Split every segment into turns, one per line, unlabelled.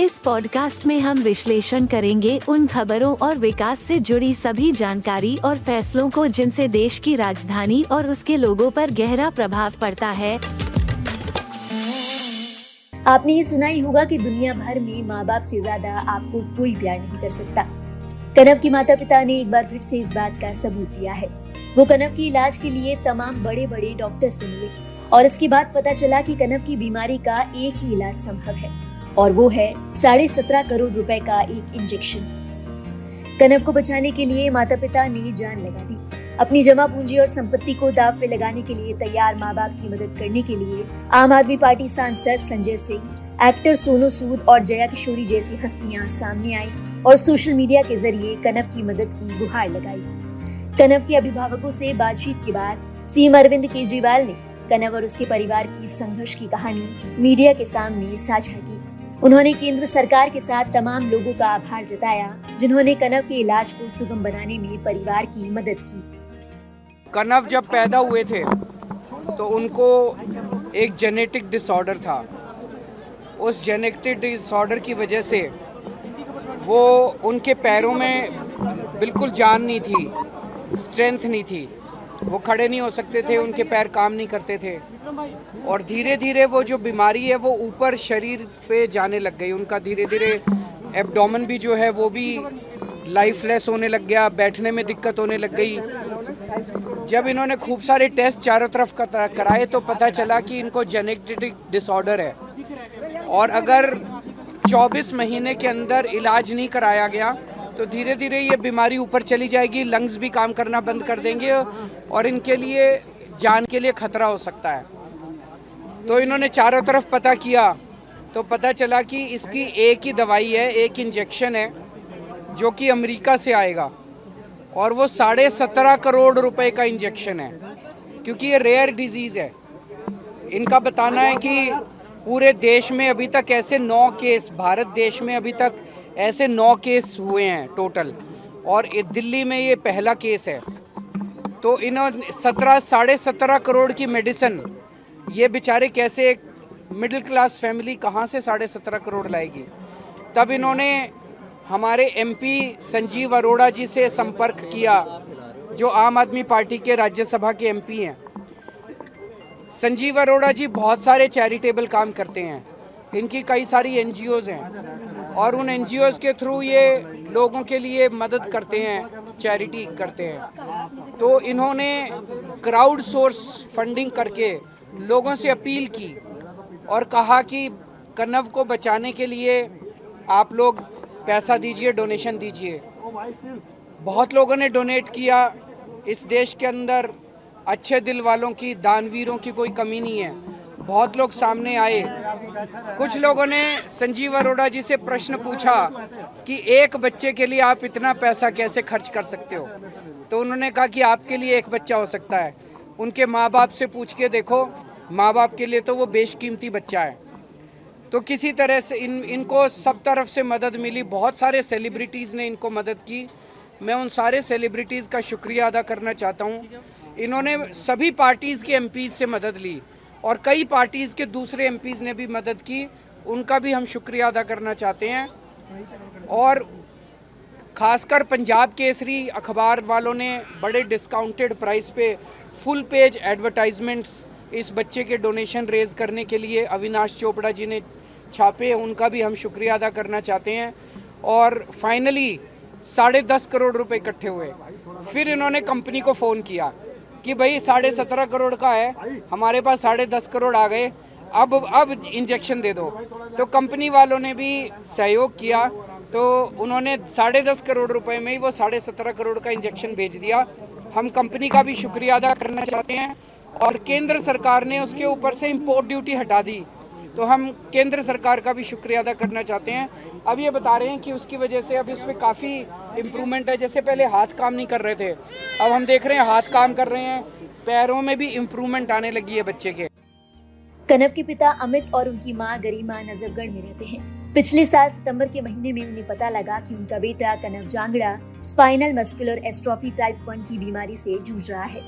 इस पॉडकास्ट में हम विश्लेषण करेंगे उन खबरों और विकास से जुड़ी सभी जानकारी और फैसलों को जिनसे देश की राजधानी और उसके लोगों पर गहरा प्रभाव पड़ता है।
आपने ये सुना ही होगा कि दुनिया भर में माँ बाप से ज़्यादा आपको कोई प्यार नहीं कर सकता। कनव की माता पिता ने एक बार फिर से इस बात का सबूत दिया है। वो कनव के इलाज के लिए तमाम बड़े बड़े डॉक्टर से मिले और इसके बाद पता चला कि कनव की बीमारी का एक ही इलाज संभव है। और वो है साढ़े सत्रह करोड़ रुपए का एक इंजेक्शन कनव को बचाने के लिए माता पिता ने जान लगा दी। अपनी जमा पूंजी और संपत्ति को दाव पे लगाने के लिए तैयार माँ बाप की मदद करने के लिए आम आदमी पार्टी सांसद संजय सिंह, एक्टर सोनू सूद और जया किशोरी जैसी हस्तियाँ सामने आई और सोशल मीडिया के ज़रिए कनव की मदद की गुहार लगाई। कनव के अभिभावकों से बातचीत के बाद सीएम अरविंद केजरीवाल ने कनव और उसके परिवार की संघर्ष की कहानी मीडिया के सामने साझा की। उन्होंने केंद्र सरकार के साथ तमाम लोगों का आभार जताया, जिन्होंने कनव के इलाज को सुगम बनाने में परिवार की मदद की।
कनव जब पैदा हुए थे तो उनको एक जेनेटिक डिसऑर्डर था। उस जेनेटिक डिसऑर्डर की वजह से वो उनके पैरों में बिल्कुल जान नहीं थी स्ट्रेंथ नहीं थी। वो खड़े नहीं हो सकते थे, उनके पैर काम नहीं करते थे। और धीरे धीरे वो जो बीमारी है, वो ऊपर शरीर पे जाने लग गई। उनका धीरे धीरे एब्डोमन भी जो है, वो भी लाइफलेस होने लग गया, बैठने में दिक्कत होने लग गई। जब इन्होंने खूब सारे टेस्ट चारों तरफ़ कराए तो पता चला कि इनको जेनेटिक डिसऑर्डर है। और अगर 24 महीने के अंदर इलाज नहीं कराया गया तो धीरे धीरे ये बीमारी ऊपर चली जाएगी लंग्स भी काम करना बंद कर देंगे और इनके लिए, जान के लिए खतरा हो सकता है। तो इन्होंने चारों तरफ़ पता किया तो पता चला कि इसकी एक ही दवाई है, एक इंजेक्शन है, जो कि अमेरिका से आएगा। और वो साढ़े सत्रह करोड़ रुपए का इंजेक्शन है, क्योंकि ये रेयर डिज़ीज़ है। इनका बताना है कि पूरे देश में अभी तक ऐसे नौ केस भारत देश में अभी तक ऐसे नौ केस हुए हैं टोटल। और दिल्ली में ये पहला केस है। तो इन्होंने सत्रह, साढ़े सत्रह करोड़ की मेडिसिन, ये बेचारे कैसे एक मिडिल क्लास फैमिली कहाँ से साढ़े सत्रह करोड़ लाएगी? तब इन्होंने हमारे एमपी संजीव अरोड़ा जी से संपर्क किया, जो आम आदमी पार्टी के राज्यसभा के एमपी हैं। संजीव अरोड़ा जी बहुत सारे चैरिटेबल काम करते हैं। इनकी कई सारी एनजीओज हैं और उन एनजीओज के थ्रू ये लोगों के लिए मदद करते हैं, चैरिटी करते हैं। तो इन्होंने क्राउड सोर्स फंडिंग करके लोगों से अपील की और कहा कि कन्नव को बचाने के लिए आप लोग पैसा दीजिए, डोनेशन दीजिए। बहुत लोगों ने डोनेट किया। इस देश के अंदर अच्छे दिल वालों की, दानवीरों की कोई कमी नहीं है। बहुत लोग सामने आए। कुछ लोगों ने संजीव अरोड़ा जी से प्रश्न पूछा कि एक बच्चे के लिए आप इतना पैसा कैसे खर्च कर सकते हो? तो उन्होंने कहा कि आपके लिए एक बच्चा हो सकता है। उनके माँ बाप से पूछ के देखो माँ बाप के लिए तो वो बेशकीमती बच्चा है। तो किसी तरह से इन, इनको सब तरफ़ से मदद मिली। बहुत सारे सेलिब्रिटीज़ ने इनको मदद की। मैं उन सारे सेलिब्रिटीज़ का शुक्रिया अदा करना चाहता हूँ। इन्होंने सभी पार्टीज़ के एमपी से मदद ली। और कई पार्टीज़ के दूसरे एम ने भी मदद की। उनका भी हम शुक्रिया अदा करना चाहते हैं। और खासकर पंजाब केसरी अखबार वालों ने बड़े डिस्काउंटेड प्राइस पे फुल पेज एडवर्टाइजमेंट्स इस बच्चे के डोनेशन रेज करने के लिए अविनाश चोपड़ा जी ने छापे, उनका भी हम शुक्रिया अदा करना चाहते हैं। और फाइनली साढ़े दस करोड़ रुपए इकट्ठे हुए। फिर इन्होंने कंपनी को फ़ोन किया। कि भाई साढ़े सत्रह करोड़ का है, हमारे पास साढ़े दस करोड़ आ गए, अब अब इंजेक्शन दे दो। तो कंपनी वालों ने भी सहयोग किया तो उन्होंने साढ़े दस करोड़ रुपए में ही वो साढ़े सत्रह करोड़ का इंजेक्शन भेज दिया। हम कंपनी का भी शुक्रिया अदा करना चाहते हैं, और केंद्र सरकार ने उसके ऊपर से इम्पोर्ट ड्यूटी हटा दी। तो हम केंद्र सरकार का भी शुक्रिया अदा करना चाहते हैं। अब ये बता रहे हैं कि उसकी वजह से अब इसमें काफ़ी इम्प्रूवमेंट है। जैसे पहले हाथ काम नहीं कर रहे थे, अब हम देख रहे हैं हाथ काम कर रहे हैं। पैरों में भी इम्प्रूवमेंट आने लगी है बच्चे के।
कनव के पिता अमित और उनकी माँ गरिमा नजफगढ़ में रहते हैं। पिछले साल सितंबर के महीने में उन्हें पता लगा कि उनका बेटा Kanav Jangra spinal muscular atrophy type one की बीमारी से जूझ रहा है।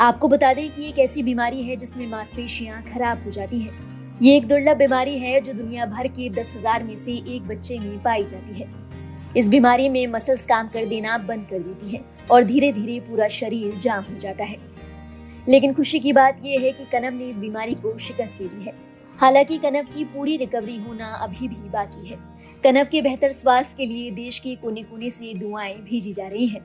आपको बता दें कि एक ऐसी बीमारी है जिसमें मांसपेशियाँ खराब हो जाती हैं। ये एक दुर्लभ बीमारी है जो दुनिया भर के दस हज़ार में से एक बच्चे में पाई जाती है। इस बीमारी में मसल्स काम कर देना बंद कर देती है और धीरे धीरे पूरा शरीर जाम हो जाता है। लेकिन खुशी की बात यह है कि कनव ने इस बीमारी को शिकस्त दे दी है। हालाँकि कनव की पूरी रिकवरी होना अभी भी बाकी है। कनव के बेहतर स्वास्थ्य के लिए देश के कोने कोने से दुआएँ भेजी जा रही हैं।